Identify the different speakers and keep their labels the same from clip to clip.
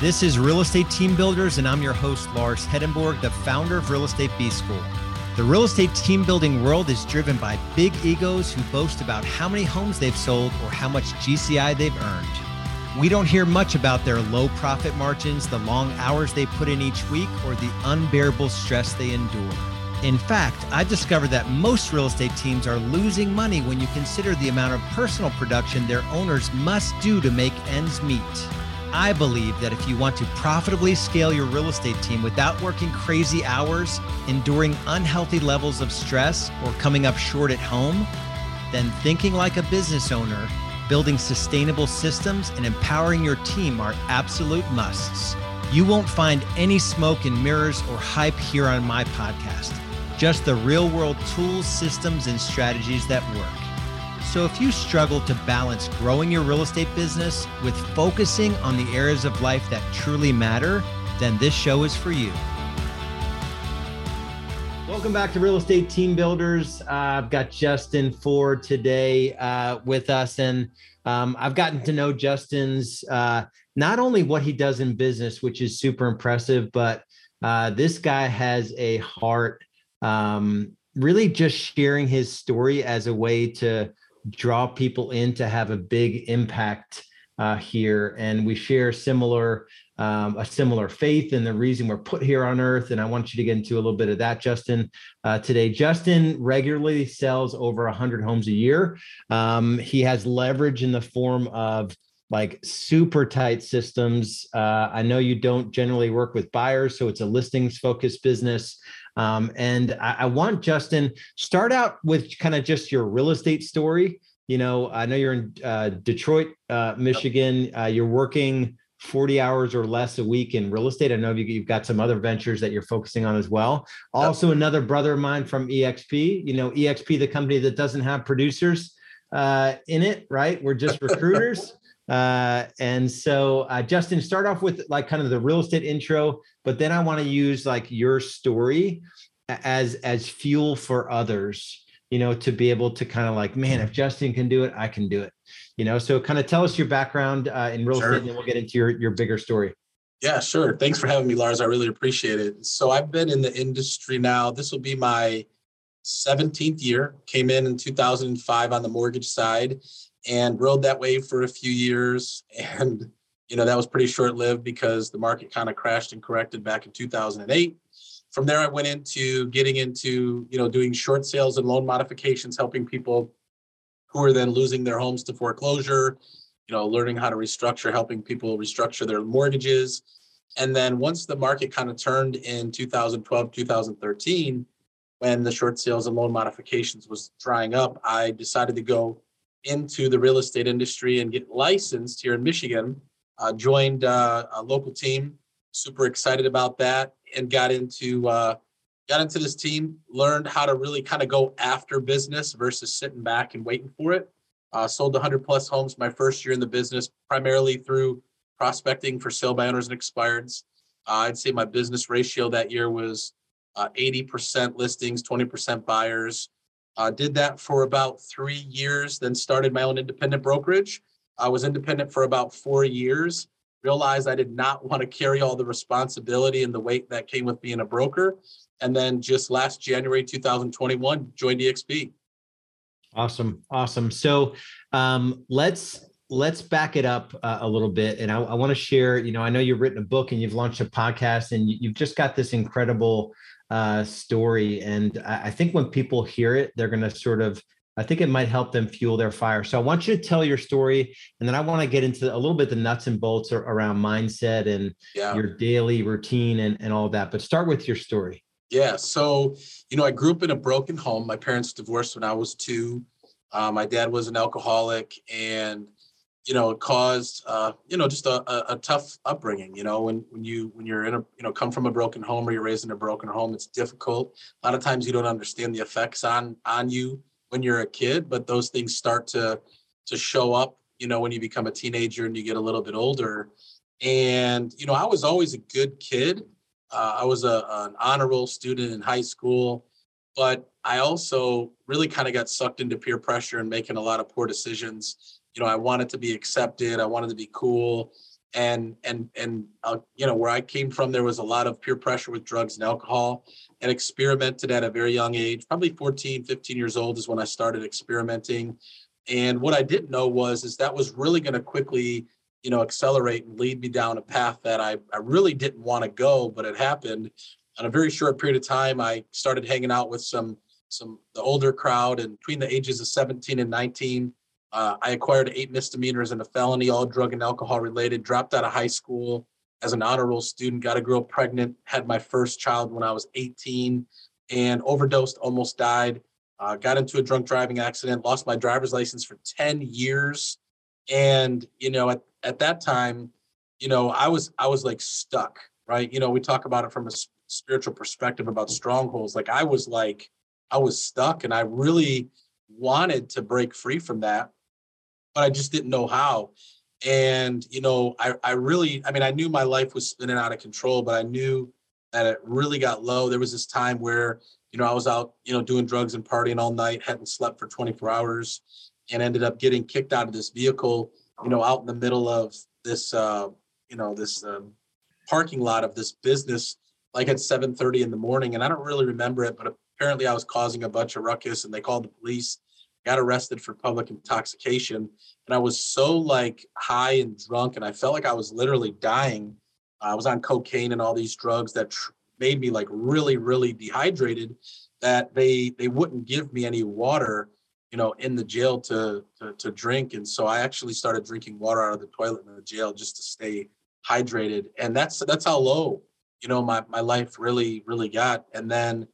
Speaker 1: This is Real Estate Team Builders, and I'm your host, Lars Hedenborg, the founder of Real Estate B School. The real estate team building world is driven by big egos who boast about how many homes they've sold or how much GCI they've earned. We don't hear much about their low profit margins, the long hours they put in each week, or the unbearable stress they endure. In fact, I've discovered that most real estate teams are losing money when you consider the amount of personal production their owners must do to make ends meet. I believe that if you want to profitably scale your real estate team without working crazy hours, enduring unhealthy levels of stress, or coming up short at home, then thinking like a business owner, building sustainable systems, and empowering your team are absolute musts. You won't find any smoke and mirrors or hype here on my podcast, just the real world tools, systems, and strategies that work. So, if you struggle to balance growing your real estate business with focusing on the areas of life that truly matter, then this show is for you. Welcome back to Real Estate Team Builders. Uh, I've got Justin Ford today uh, with us, and um, I've gotten to know Justin's uh, not only what he does in business, which is super impressive, but uh, this guy has a heart. Um, really, just sharing his story as a way to draw people in to have a big impact uh, here, and we share similar um, a similar faith and the reason we're put here on earth. And I want you to get into a little bit of that, Justin, uh, today. Justin regularly sells over 100 homes a year. Um, he has leverage in the form of like super tight systems. Uh, I know you don't generally work with buyers, so it's a listings focused business. Um, and I, I, want Justin start out with kind of just your real estate story. You know, I know you're in uh, Detroit, uh, Michigan. Uh, you're working 40 hours or less a week in real estate. I know you've got some other ventures that you're focusing on as well. Also, another brother of mine from EXP. You know, EXP, the company that doesn't have producers uh, in it, right? We're just recruiters. Uh, and so, uh, Justin, start off with like kind of the real estate intro, but then I want to use like your story as as fuel for others, you know, to be able to kind of like, man, if Justin can do it, I can do it. You know, so kind of tell us your background uh, in real sure. estate, and then we'll get into your your bigger story.
Speaker 2: Yeah, sure. Thanks for having me, Lars. I really appreciate it. So I've been in the industry now. This will be my 17th year. Came in in 2005 on the mortgage side and rode that wave for a few years. And, you know, that was pretty short lived because the market kind of crashed and corrected back in 2008. From there, I went into getting into, you know, doing short sales and loan modifications, helping people who are then losing their homes to foreclosure, you know, learning how to restructure, helping people restructure their mortgages. And then once the market kind of turned in 2012, 2013, when the short sales and loan modifications was drying up, I decided to go into the real estate industry and get licensed here in Michigan. Uh, joined uh, a local team, super excited about that, and got into uh, got into this team. Learned how to really kind of go after business versus sitting back and waiting for it. Uh, sold 100 plus homes my first year in the business, primarily through prospecting for sale by owners and expireds. Uh, I'd say my business ratio that year was 80% uh, listings, 20% buyers. Uh, did that for about three years, then started my own independent brokerage. I was independent for about four years. Realized I did not want to carry all the responsibility and the weight that came with being a broker. And then just last January 2021, joined EXP.
Speaker 1: Awesome, awesome. So um, let's let's back it up uh, a little bit, and I, I want to share. You know, I know you've written a book and you've launched a podcast, and you, you've just got this incredible uh, story. And I, I think when people hear it, they're going to sort of, I think it might help them fuel their fire. So I want you to tell your story, and then I want to get into a little bit the nuts and bolts around mindset and yeah. your daily routine and, and all that. But start with your story.
Speaker 2: Yeah. So, you know, I grew up in a broken home. My parents divorced when I was two. Uh, my dad was an alcoholic, and you know, it caused, uh, you know, just a, a, a, tough upbringing. You know, when when you when you're in a, you know, come from a broken home or you're raised in a broken home, it's difficult. A lot of times you don't understand the effects on on you when you're a kid, but those things start to to show up. You know, when you become a teenager and you get a little bit older. And you know, I was always a good kid. Uh, I was a, an honor roll student in high school, but I also really kind of got sucked into peer pressure and making a lot of poor decisions you know, I wanted to be accepted. I wanted to be cool. and and and uh, you know where I came from, there was a lot of peer pressure with drugs and alcohol, and experimented at a very young age. Probably 14, 15 years old is when I started experimenting. And what I didn't know was is that was really going to quickly, you know, accelerate and lead me down a path that I I really didn't want to go, but it happened. In a very short period of time, I started hanging out with some some the older crowd, and between the ages of 17 and 19 uh, I acquired eight misdemeanors and a felony, all drug and alcohol related. Dropped out of high school as an honor roll student. Got a girl pregnant. Had my first child when I was 18, and overdosed. Almost died. Uh, got into a drunk driving accident. Lost my driver's license for 10 years. And you know, at at that time, you know, I was I was like stuck. Right. You know, we talk about it from a spiritual perspective about strongholds. Like I was like I was stuck, and I really wanted to break free from that but I just didn't know how. And, you know, I, I really, I mean, I knew my life was spinning out of control, but I knew that it really got low. There was this time where, you know, I was out, you know, doing drugs and partying all night, hadn't slept for 24 hours, and ended up getting kicked out of this vehicle, you know, out in the middle of this, uh, you know, this um, parking lot of this business, like at 7:30 in the morning. And I don't really remember it, but apparently I was causing a bunch of ruckus, and they called the police got arrested for public intoxication and i was so like high and drunk and i felt like i was literally dying. I was on cocaine and all these drugs that tr- made me like really really dehydrated that they they wouldn't give me any water you know in the jail to, to to drink and so i actually started drinking water out of the toilet in the jail just to stay hydrated and that's that's how low you know my my life really really got and then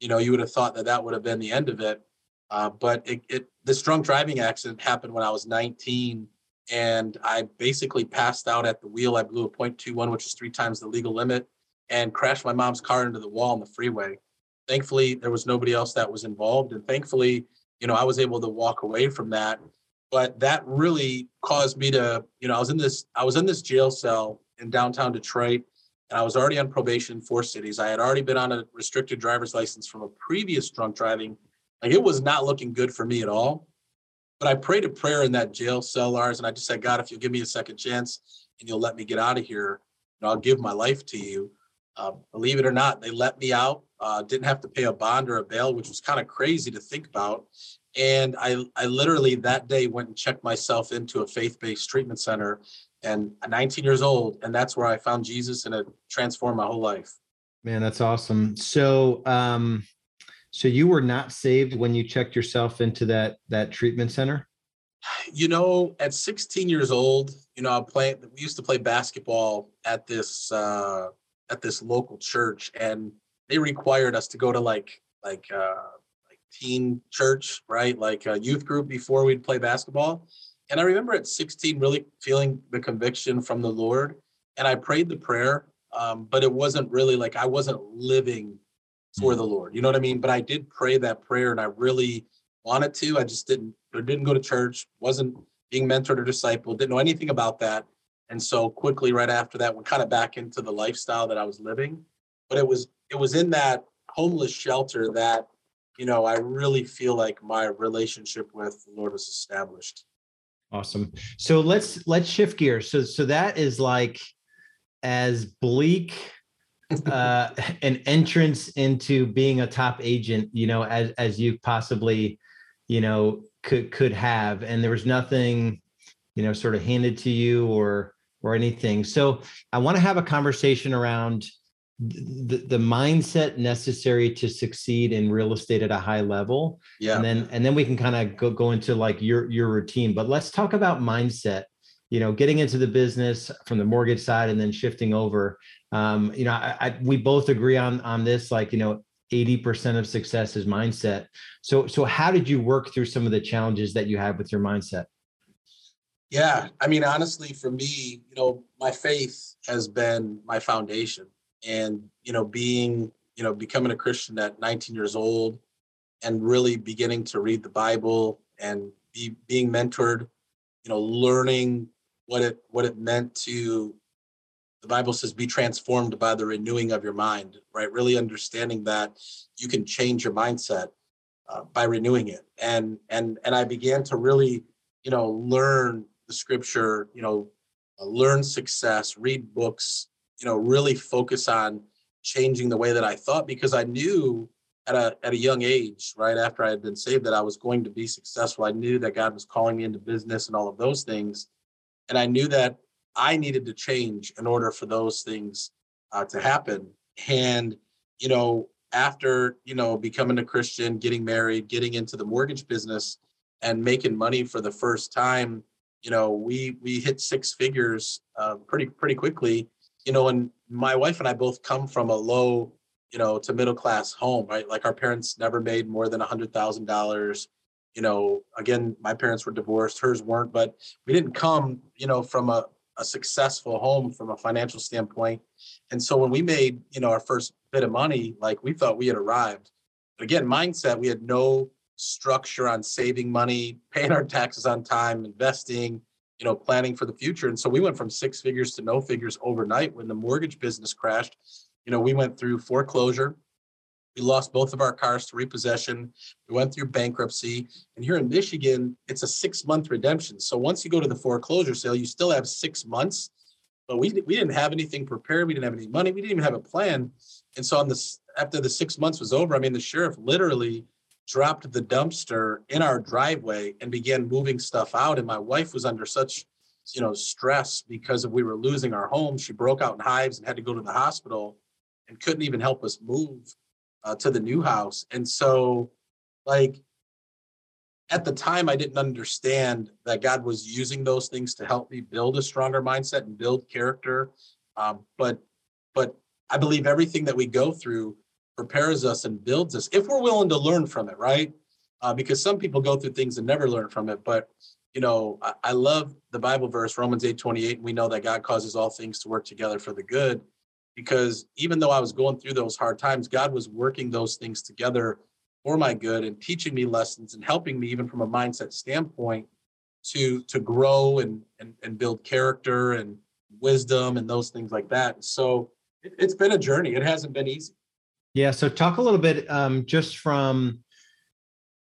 Speaker 2: you know you would have thought that that would have been the end of it uh, but it, it, this drunk driving accident happened when I was 19, and I basically passed out at the wheel. I blew a .21, which is three times the legal limit, and crashed my mom's car into the wall on the freeway. Thankfully, there was nobody else that was involved, and thankfully, you know, I was able to walk away from that. But that really caused me to, you know, I was in this, I was in this jail cell in downtown Detroit, and I was already on probation in four cities. I had already been on a restricted driver's license from a previous drunk driving like it was not looking good for me at all. But I prayed a prayer in that jail cell, Lars, and I just said, God, if you'll give me a second chance and you'll let me get out of here, and I'll give my life to you. Uh, believe it or not, they let me out. Uh, didn't have to pay a bond or a bail, which was kind of crazy to think about. And I, I literally that day went and checked myself into a faith-based treatment center, and 19 years old, and that's where I found Jesus, and it transformed my whole life.
Speaker 1: Man, that's awesome. So, um, so you were not saved when you checked yourself into that that treatment center?
Speaker 2: You know, at 16 years old, you know, I play we used to play basketball at this uh at this local church and they required us to go to like like uh like teen church, right? Like a youth group before we'd play basketball. And I remember at 16 really feeling the conviction from the Lord and I prayed the prayer um, but it wasn't really like I wasn't living for mm. the Lord. You know what I mean? But I did pray that prayer and I really wanted to. I just didn't or didn't go to church, wasn't being mentored or discipled, didn't know anything about that. And so quickly right after that went kind of back into the lifestyle that I was living. But it was it was in that homeless shelter that, you know, I really feel like my relationship with the Lord was established.
Speaker 1: Awesome. So let's let's shift gears. So so that is like as bleak uh, an entrance into being a top agent, you know, as as you possibly, you know, could could have, and there was nothing, you know, sort of handed to you or or anything. So I want to have a conversation around the, the mindset necessary to succeed in real estate at a high level. Yeah. And then and then we can kind of go go into like your your routine. But let's talk about mindset you know getting into the business from the mortgage side and then shifting over. Um, you know I, I, we both agree on on this like you know 80% of success is mindset. So so how did you work through some of the challenges that you had with your mindset?
Speaker 2: Yeah i mean honestly for me you know my faith has been my foundation. And you know being you know becoming a christian at 19 years old and really beginning to read the bible and be being mentored you know learning what it what it meant to the bible says be transformed by the renewing of your mind right? Really understanding that you can change your mindset uh, by renewing it. And and and i began to really you know learn the scripture you know uh, learn success, read books, you know, really focus on changing the way that I thought because I knew at a at a young age, right after I had been saved, that I was going to be successful. I knew that God was calling me into business and all of those things, and I knew that I needed to change in order for those things uh, to happen. And you know, after you know becoming a Christian, getting married, getting into the mortgage business, and making money for the first time, you know, we we hit six figures uh, pretty pretty quickly. You know, and my wife and I both come from a low you know, to middle class home, right? Like our parents never made more than a hundred thousand dollars. You know, again, my parents were divorced, hers weren't, but we didn't come, you know, from a, a successful home from a financial standpoint. And so when we made, you know, our first bit of money, like we thought we had arrived. But again, mindset, we had no structure on saving money, paying our taxes on time, investing, you know, planning for the future. And so we went from six figures to no figures overnight when the mortgage business crashed you know, we went through foreclosure. We lost both of our cars to repossession. We went through bankruptcy. And here in Michigan, it's a six month redemption. So once you go to the foreclosure sale, you still have six months. But we, we didn't have anything prepared. We didn't have any money. We didn't even have a plan. And so on this, after the six months was over, I mean, the sheriff literally dropped the dumpster in our driveway and began moving stuff out. And my wife was under such, you know, stress because of we were losing our home. She broke out in hives and had to go to the hospital and couldn't even help us move uh, to the new house. And so, like, at the time, I didn't understand that God was using those things to help me build a stronger mindset and build character. Um, but, but I believe everything that we go through prepares us and builds us if we're willing to learn from it, right? Uh, because some people go through things and never learn from it. But you know, I, I love the Bible verse Romans eight twenty eight. We know that God causes all things to work together for the good because even though I was going through those hard times, God was working those things together for my good and teaching me lessons and helping me even from a mindset standpoint to to grow and and, and build character and wisdom and those things like that. So it, has been a journey. It hasn't been easy.
Speaker 1: Yeah. So talk a little bit um, just from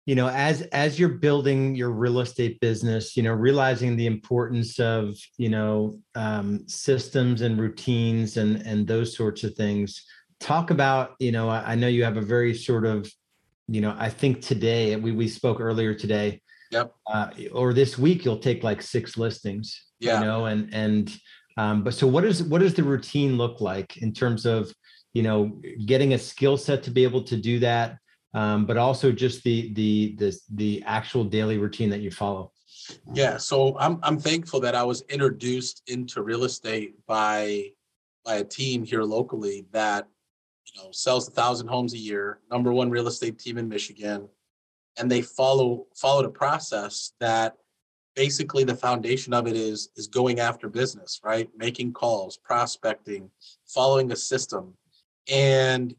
Speaker 1: you know as as you're building your real estate business you know realizing the importance of you know um, systems and routines and and those sorts of things talk about you know I, I, know you have a very sort of you know i think today we we spoke earlier today
Speaker 2: yep.
Speaker 1: uh, or this week you'll take like six listings
Speaker 2: yeah.
Speaker 1: you know and and um, but so what is what does the routine look like in terms of you know getting a skill set to be able to do that um, but also just the the the the actual daily routine that you follow.
Speaker 2: Yeah, so I'm I'm thankful that I was introduced into real estate by by a team here locally that you know sells a thousand homes a year, number one real estate team in Michigan, and they follow followed a process that basically the foundation of it is is going after business, right? Making calls, prospecting, following a system, and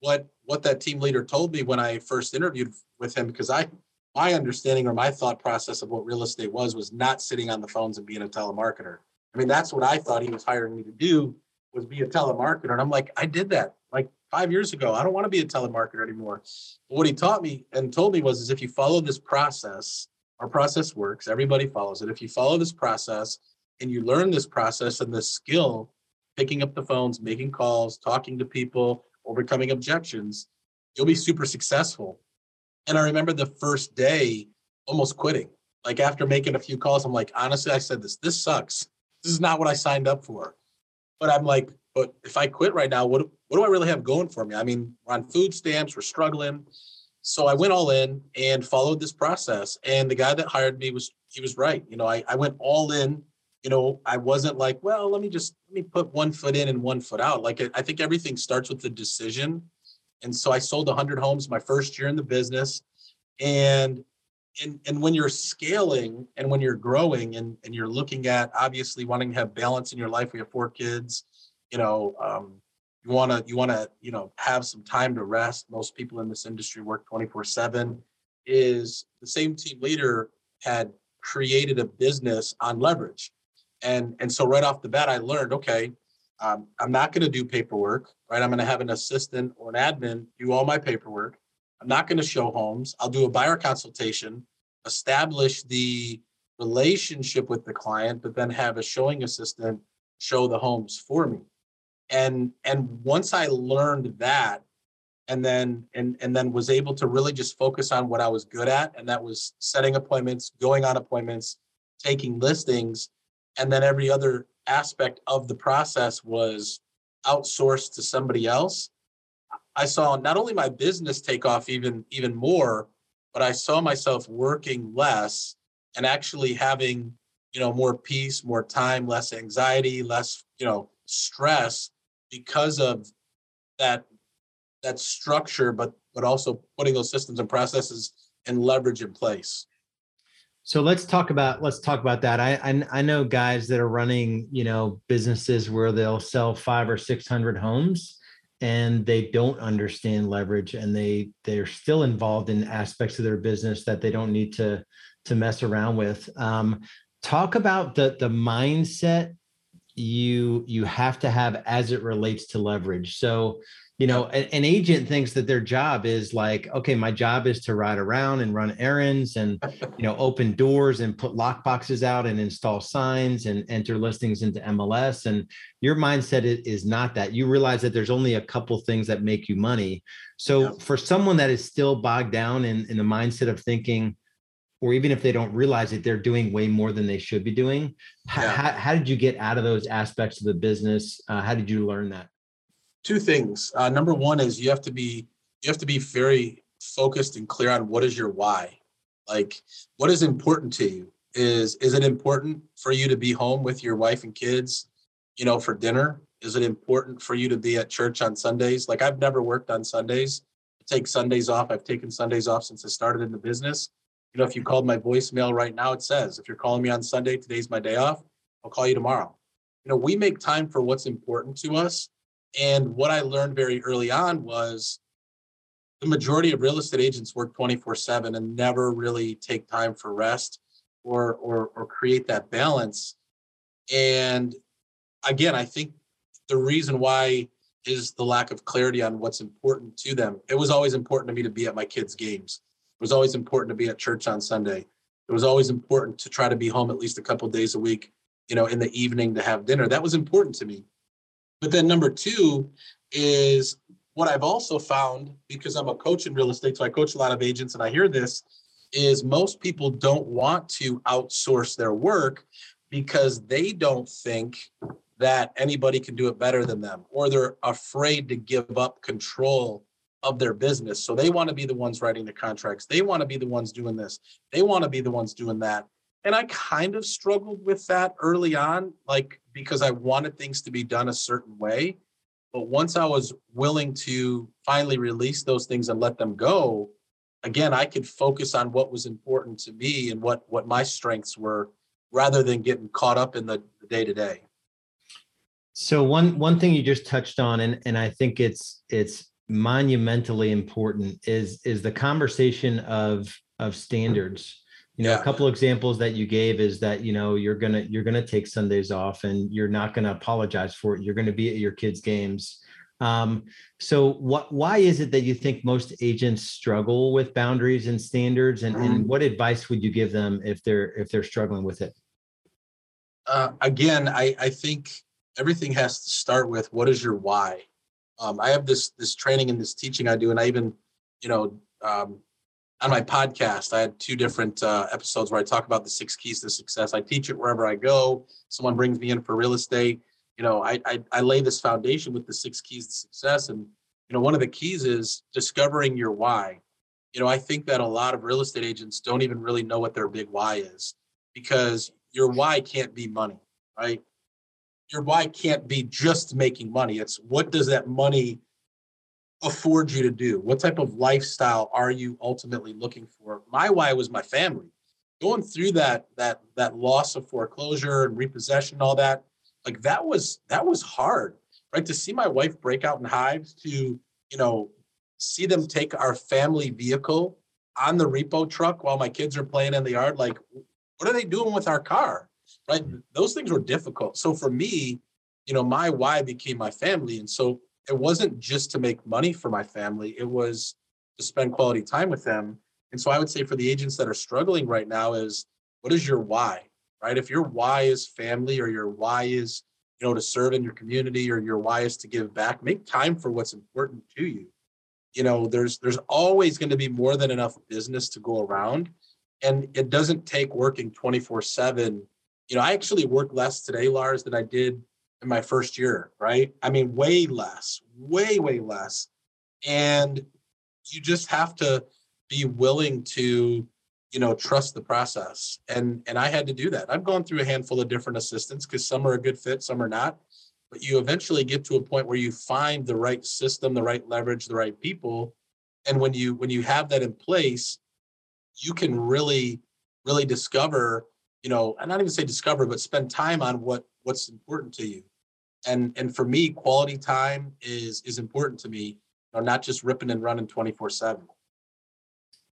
Speaker 2: what what that team leader told me when I first interviewed with him because I my understanding or my thought process of what real estate was was not sitting on the phones and being a telemarketer. I mean, that's what I thought he was hiring me to do was be a telemarketer. And I'm like, I did that like five years ago. I don't want to be a telemarketer anymore. But what he taught me and told me was is if you follow this process, our process works, everybody follows it. If you follow this process and you learn this process and this skill, picking up the phones, making calls, talking to people, overcoming objections, you'll be super successful. And I remember the first day almost quitting. Like after making a few calls, I'm like, honestly, I said this, this sucks. This is not what I signed up for. But I'm like, but if I quit right now, what, what do I really have going for me? I mean, we're on food stamps, we're struggling. So I went all in and followed this process. And the guy that hired me was, he was right. You know, I, I went all in you know, I wasn't like, well, let me just let me put one foot in and one foot out. Like I think everything starts with the decision. And so I sold 100 homes my first year in the business, and and and when you're scaling and when you're growing and and you're looking at obviously wanting to have balance in your life. We have four kids. You know, um, you want to you want to you know have some time to rest. Most people in this industry work 24 seven. Is the same team leader had created a business on leverage and and so right off the bat, I learned okay, um, I'm not going to do paperwork, right? I'm going to have an assistant or an admin do all my paperwork. I'm not going to show homes. I'll do a buyer consultation, establish the relationship with the client, but then have a showing assistant show the homes for me. And and once I learned that, and then and and then was able to really just focus on what I was good at, and that was setting appointments, going on appointments, taking listings, and then every other aspect of the process was outsourced to somebody else. I saw not only my business take off even even more, but I saw myself working less and actually having you know more peace more time less anxiety less you know stress because of that that structure but but also putting those systems and processes and leverage in place
Speaker 1: so let's talk about let's talk about that I, I i know guys that are running you know businesses where they'll sell five or six hundred homes and they don't understand leverage and they they're still involved in aspects of their business that they don't need to to mess around with. Um, talk about the the mindset you you have to have as it relates to leverage. So, you know, an, an, agent thinks that their job is like, okay, my job is to ride around and run errands and you know open doors and put lock boxes out and install signs and enter listings into MLS. And your mindset is not that. You realize that there's only a couple things that make you money. So yeah. for someone that is still bogged down in, in the mindset of thinking, or even if they don't realize it, they're doing way more than they should be doing. How, yeah. how, how did you get out of those aspects of the business? Uh, how did you learn that?
Speaker 2: Two things. Uh, number one is you have to be you have to be very focused and clear on what is your why. Like, what is important to you? Is is it important for you to be home with your wife and kids, you know, for dinner? Is it important for you to be at church on Sundays? Like, I've never worked on Sundays. I take Sundays off. I've taken Sundays off since I started in the business you know, if you called my voicemail right now, it says, if you're calling me on Sunday, today's my day off, I'll call you tomorrow. You know, we make time for what's important to us. And what I learned very early on was the majority of real estate agents work 24 7 and never really take time for rest or, or, or create that balance. And again, I think the reason why is the lack of clarity on what's important to them. It was always important to me to be at my kids' games. It was always important to be at church on Sunday. It was always important to try to be home at least a couple days a week, you know, in the evening to have dinner. That was important to me. But then number two is what I've also found because I'm a coach in real estate, so I coach a lot of agents and I hear this is most people don't want to outsource their work because they don't think that anybody can do it better than them or they're afraid to give up control of their business. So they want to be the ones writing the contracts. They want to be the ones doing this. They want to be the ones doing that. And I kind of struggled with that early on, like because I wanted things to be done a certain way. But once I was willing to finally release those things and let them go, again, I could focus on what was important to me and what what my strengths were rather than getting caught up in the day to day.
Speaker 1: So one one thing you just touched on, and and I think it's it's monumentally important is is the conversation of of mm-hmm. standards you know yeah. a couple examples that you gave is that you know you're gonna you're gonna take sundays off and you're not gonna apologize for it. You're gonna be at your kids games. Um, so what why is it that you think most agents struggle with boundaries and standards? And, and mm. what advice would you give them if they're if they're struggling with it?
Speaker 2: Uh, again i i think everything has to start with what is your why? Um, I have this this training and this teaching I do, and I even, you know, um, on my podcast, I had two different uh, episodes where I talk about the six keys to success. I teach it wherever I go. Someone brings me in for real estate. You know, I, I, I lay this foundation with the six keys to success, and you know, one of the keys is discovering your why. You know, I think that a lot of real estate agents don't even really know what their big why is because your why can't be money, right? your why can't be just making money. It's what does that money afford you to do? What type of lifestyle are you ultimately looking for? My why was my family. Going through that that that loss of foreclosure and repossession, all that, like that was that was hard, right? To see my wife break out in hives, to you know, see them take our family vehicle on the repo truck while my kids are playing in the yard. Like, what are they doing with our car? right? Mm-hmm. Those things were difficult. So for me, you know, my why became my family. And so it wasn't just to make money for my family, it was to spend quality time with them. And so I would say for the agents that are struggling right now is what is your why, right? If your why is family or your why is, you know, to serve in your community or your why is to give back, make time for what's important to you. You know, there's there's always going to be more than enough business to go around. And it doesn't take working 24 7. You know, I actually work less today, Lars, than I did in my first year, right? I mean, way less, way, way less. And you just have to be willing to you know trust the process. And and i had to do that. I've gone through a handful of different assistants because some are a good fit some are not. But you eventually get to a point where you find the right system the right leverage the right people. And when you when you have that in place you can really really discover you know and not even say discover but spend time on what what's important to you and and for me quality time is is important to me you know, not just ripping and running 24 7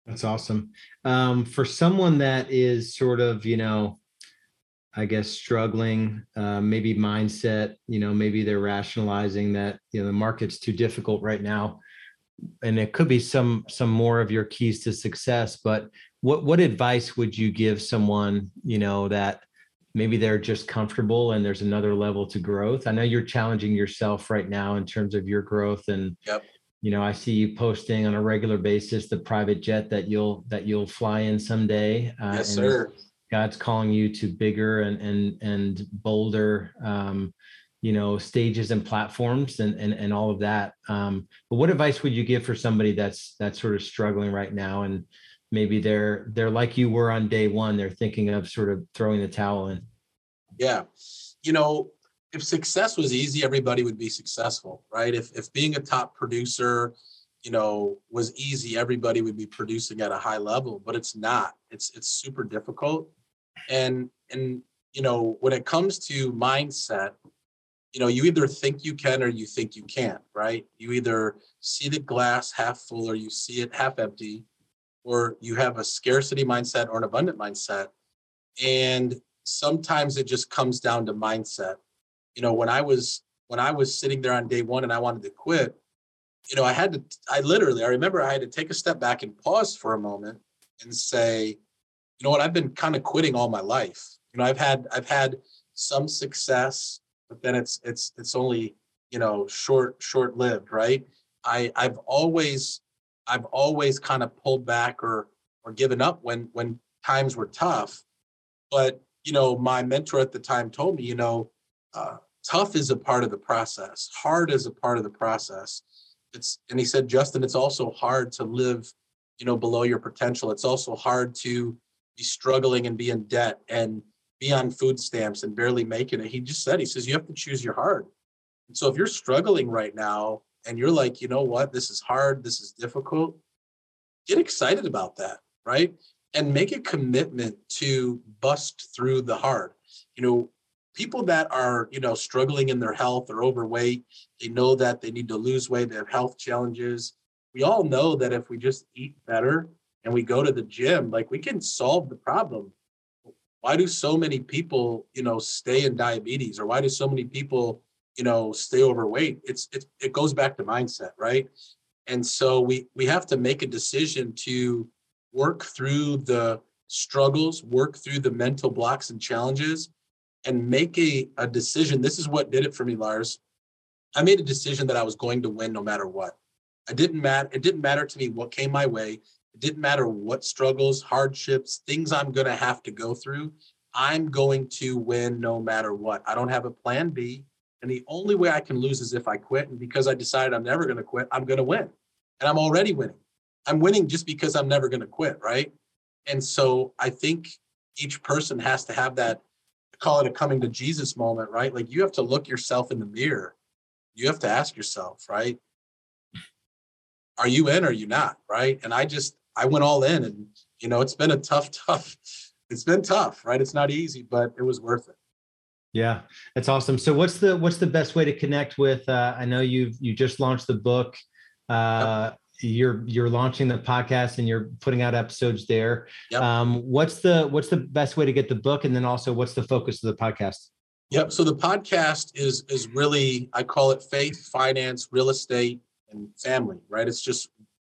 Speaker 1: that's awesome. Um, for someone that is sort of, you know, I guess struggling, uh, maybe mindset, you know, maybe they're rationalizing that, you know, the market's too difficult right now. And it could be some some more of your keys to success, but what what advice would you give someone, you know, that maybe they're just comfortable and there's another level to growth? I know you're challenging yourself right now in terms of your growth and
Speaker 2: yep
Speaker 1: you know, I see you posting on a regular basis the private jet that you'll that you'll fly in someday.
Speaker 2: Uh, yes, sir.
Speaker 1: God's calling you to bigger and and and bolder, um, you know, stages and platforms and and and all of that. Um, but what advice would you give for somebody that's that's sort of struggling right now and maybe they're they're like you were on day one, they're thinking of sort of throwing the towel in.
Speaker 2: Yeah, you know, if success was easy, everybody would be successful, right? If if being a top producer, you know, was easy, everybody would be producing at a high level, but it's not. It's it's super difficult. And and you know, when it comes to mindset, you know, you either think you can or you think you can't, right? You either see the glass half full or you see it half empty, or you have a scarcity mindset or an abundant mindset. And sometimes it just comes down to mindset you know, when I was when I was sitting there on day one and I wanted to quit, you know, I had to, I literally, I remember I had to take a step back and pause for a moment and say, you know what, I've been kind of quitting all my life. You know, I've had, I've had some success, but then it's, it's, it's only, you know, short, short lived, right? I, I've always, I've always kind of pulled back or, or given up when, when times were tough. But, you know, my mentor at the time told me, you know, uh, tough is a part of the process. Hard is a part of the process. It's and he said justin it's also hard to live you know below your potential. It's also hard to be struggling and be in debt and be on food stamps and barely making it. He just said he says you have to choose your heart. And so if you're struggling right now and you're like you know what? This is hard. This is difficult. Get excited about that right? And make a commitment to bust through the hard. You know people that are you know struggling in their health or overweight they know that they need to lose weight they have health challenges. We all know that if we just eat better and we go to the gym like we can solve the problem. Why do so many people you know stay in diabetes? Or why do so many people you know stay overweight it's it, it goes back to mindset right and so we we have to make a decision to work through the struggles work through the mental blocks and challenges and make a, a decision. This is what did it for me, Lars. I made a decision that I was going to win no matter what. I didn't matter. It didn't matter to me what came my way. It didn't matter what struggles, hardships, things I'm going to have to go through. I'm going to win no matter what. I don't have a plan B. And the only way I can lose is if I quit. And because I decided I'm never going to quit, I'm going to win. And I'm already winning. I'm winning just because I'm never going to quit. Right. And so I think each person has to have that call it a coming to Jesus moment, right? Like you have to look yourself in the mirror. You have to ask yourself, right? Are you in or are you not? Right. And I just, I went all in and, you know, it's been a tough, tough, it's been tough, right? It's not easy, but it was worth it.
Speaker 1: Yeah, that's awesome. So what's the, what's the best way to connect with, uh, I know you've, you just launched the book. Uh, yep you're you're launching the podcast and you're putting out episodes there. Yep. Um, what's the what's the best way to get the book, and then also what's the focus of the podcast?
Speaker 2: Yep. So the podcast is is really I call it faith, finance, real estate, and family. Right. It's just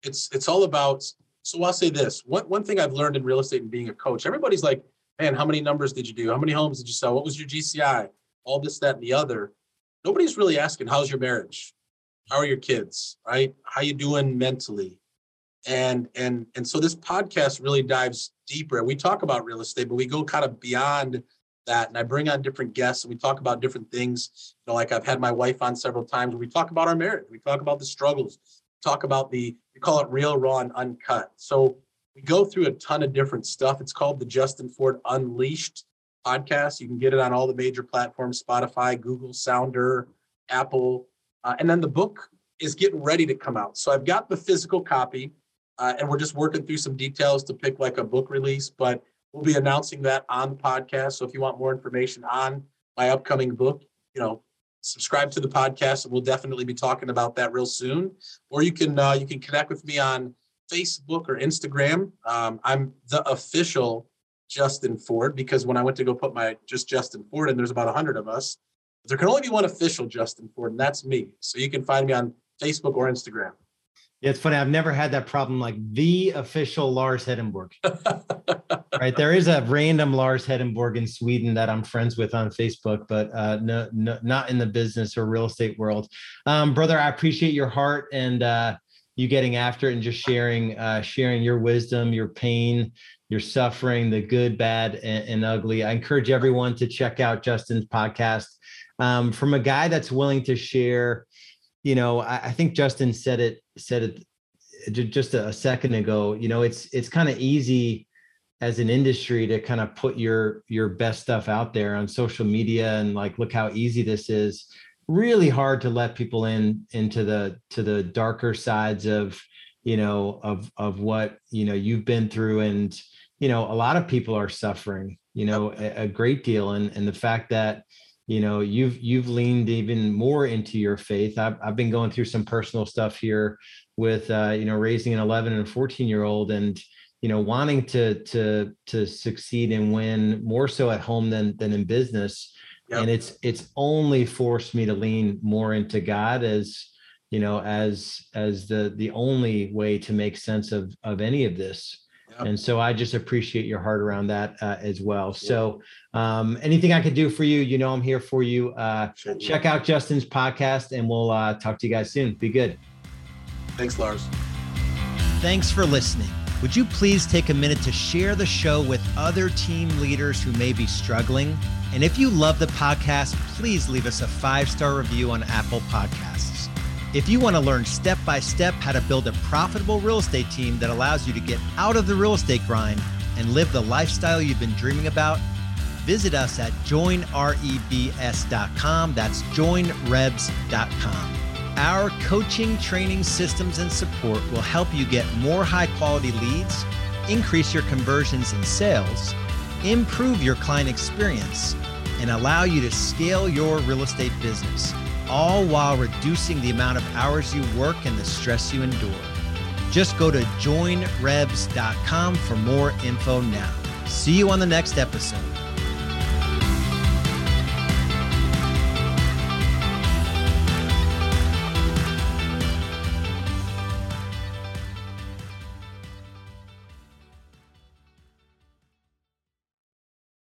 Speaker 2: it's it's all about. So I'll say this one one thing I've learned in real estate and being a coach. Everybody's like, man, how many numbers did you do? How many homes did you sell? What was your GCI? All this, that, and the other. Nobody's really asking, how's your marriage? How are your kids? Right? How you doing mentally? And and and so this podcast really dives deeper. We talk about real estate, but we go kind of beyond that. And I bring on different guests and we talk about different things. You know, like I've had my wife on several times. We talk about our marriage. We talk about the struggles. talk about the we call it real, raw, and uncut. So we go through a ton of different stuff. It's called the Justin Ford Unleashed podcast. You can get it on all the major platforms Spotify, Google, Sounder, Apple. Uh, and then the book is getting ready to come out. So I've got the physical copy, uh, and we're just working through some details to pick like a book release, but we'll be announcing that on the podcast. So if you want more information on my upcoming book, you know, subscribe to the podcast and we'll definitely be talking about that real soon. Or you can uh, you can connect with me on Facebook or Instagram. Um, I'm the official Justin Ford because when I went to go put my just Justin Ford and there's about a hundred of us, there can only be one official Justin Ford, and that's me. So you can find me on Facebook or Instagram.
Speaker 1: Yeah, it's funny. I've never had that problem like the official Lars Hedenborg. right. There is a random Lars Hedenborg in Sweden that I'm friends with on Facebook, but uh, no, no, not in the business or real estate world. Um, brother, I appreciate your heart and uh, you getting after it and just sharing uh, sharing your wisdom, your pain, your suffering, the good, bad, and, and ugly. I encourage everyone to check out Justin's podcast um, from a guy that's willing to share. You know, I, I think Justin said it said it just a second ago. You know, it's it's kind of easy as an industry to kind of put your your best stuff out there on social media and like look how easy this is really hard to let people in into the to the darker sides of you know of of what you know you've been through. And you know a lot of people are suffering you know a, a great deal. And and the fact that you know you've you've leaned even more into your faith. I've, I've been going through some personal stuff here with uh, you know raising an 11 and 14 year old and you know wanting to to to succeed and win more so at home than than in business Yep. And it's it's only forced me to lean more into God as you know as as the the only way to make sense of of any of this. Yep. And so I just appreciate your heart around that uh, as well. So um, anything I could do for you, you know, I'm here for you. Uh, check out Justin's podcast and we'll uh, talk to you guys soon. Be good.
Speaker 2: Thanks, Lars.
Speaker 1: Thanks for listening. Would you please take a minute to share the show with other team leaders who may be struggling? And if you love the podcast, please leave us a five star review on Apple Podcasts. If you want to learn step by step how to build a profitable real estate team that allows you to get out of the real estate grind and live the lifestyle you've been dreaming about, visit us at joinrebs.com. That's joinrebs.com. Our coaching, training, systems, and support will help you get more high quality leads, increase your conversions and sales, improve your client experience, and allow you to scale your real estate business, all while reducing the amount of hours you work and the stress you endure. Just go to joinrebs.com for more info now. See you on the next episode.